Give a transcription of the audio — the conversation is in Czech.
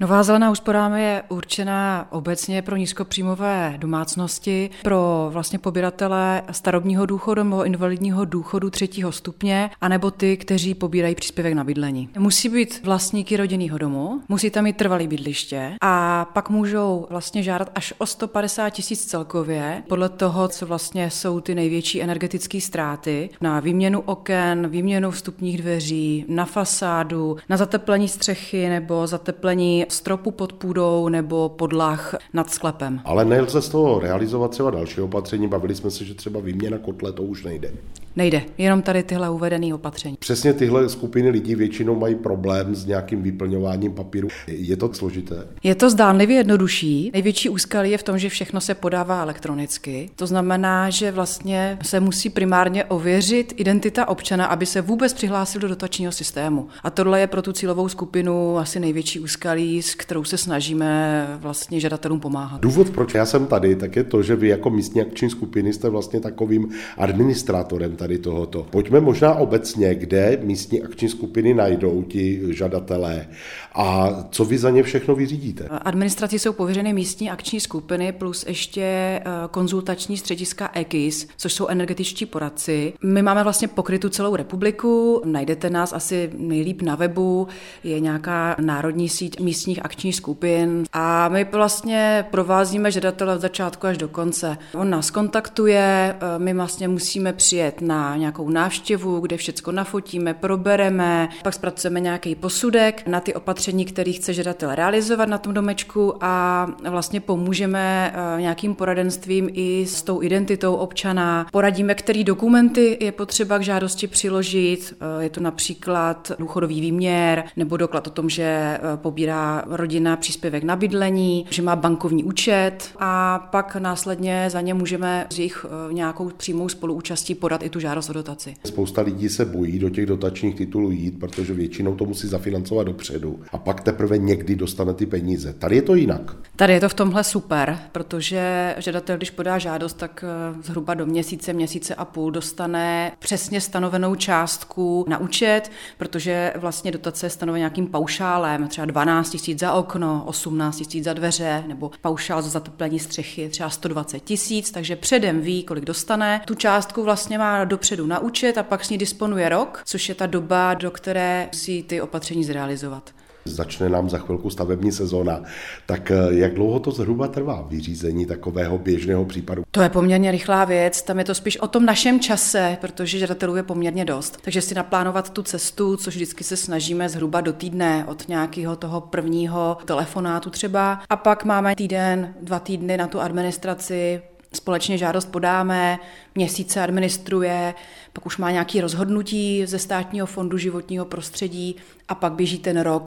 Nová zelená úsporám je určená obecně pro nízkopříjmové domácnosti, pro vlastně pobíratele starobního důchodu nebo invalidního důchodu třetího stupně, anebo ty, kteří pobírají příspěvek na bydlení. Musí být vlastníky rodinného domu, musí tam mít trvalý bydliště a pak můžou vlastně žádat až o 150 tisíc celkově, podle toho, co vlastně jsou ty největší energetické ztráty na výměnu oken, výměnu vstupních dveří, na fasádu, na zateplení střechy nebo zateplení stropu pod půdou nebo podlah nad sklepem. Ale nelze z toho realizovat třeba další opatření. Bavili jsme se, že třeba výměna kotle to už nejde. Nejde, jenom tady tyhle uvedené opatření. Přesně tyhle skupiny lidí většinou mají problém s nějakým vyplňováním papíru. Je to složité? Je to zdánlivě jednodušší. Největší úskalí je v tom, že všechno se podává elektronicky. To znamená, že vlastně se musí primárně ověřit identita občana, aby se vůbec přihlásil do dotačního systému. A tohle je pro tu cílovou skupinu asi největší úskalí, s kterou se snažíme vlastně žadatelům pomáhat. Důvod, proč já jsem tady, tak je to, že vy jako místní akční skupiny jste vlastně takovým administrátorem tady tohoto. Pojďme možná obecně, kde místní akční skupiny najdou ti žadatelé a co vy za ně všechno vyřídíte. Administrací jsou pověřeny místní akční skupiny plus ještě eh, konzultační střediska EKIS, což jsou energetičtí poradci. My máme vlastně pokrytu celou republiku, najdete nás asi nejlíp na webu, je nějaká národní síť místních akčních skupin a my vlastně provázíme žadatele od začátku až do konce. On nás kontaktuje, eh, my vlastně musíme přijet na nějakou návštěvu, kde všechno nafotíme, probereme, pak zpracujeme nějaký posudek na ty opatření, které chce žadatel realizovat na tom domečku a vlastně pomůžeme eh, nějakým poradenstvím i s tou identitou občana. Poradíme, který dokumenty je potřeba k žádosti přiložit. Eh, je to například důchodový výměr nebo doklad o tom, že eh, pobírá rodina příspěvek na bydlení, že má bankovní účet a pak následně za ně můžeme z jejich nějakou přímou spoluúčastí podat i tu žádost o dotaci. Spousta lidí se bojí do těch dotačních titulů jít, protože většinou to musí zafinancovat dopředu a pak teprve někdy dostane ty peníze. Tady je to jinak. Tady je to v tomhle super, protože žadatel, když podá žádost, tak eh, zhruba do měsíce, měsíce a půl dostane přesně stanovenou částku na účet, protože vlastně dotace je stanovena nějakým paušálem, třeba 12 tisíc za okno, 18 tisíc za dveře, nebo paušál za zateplení střechy třeba 120 tisíc, takže předem ví, kolik dostane. Tu částku vlastně má dopředu na účet a pak s ní disponuje rok, což je ta doba, do které musí ty opatření zrealizovat. Začne nám za chvilku stavební sezóna. Tak eh, jak dlouho to zhruba trvá vyřízení takového běžného případu? To je poměrně rychlá věc, tam je to spíš o tom našem čase, protože žadatelů je poměrně dost. Takže si naplánovat tu cestu, což vždycky se snažíme zhruba do týdne od nějakého toho prvního telefonátu třeba. A pak máme týden, dva týdny na tu administraci, společně žádost podáme, měsíce administruje, pak už má nějaké rozhodnutí ze státního fondu životního prostředí a pak běží ten rok,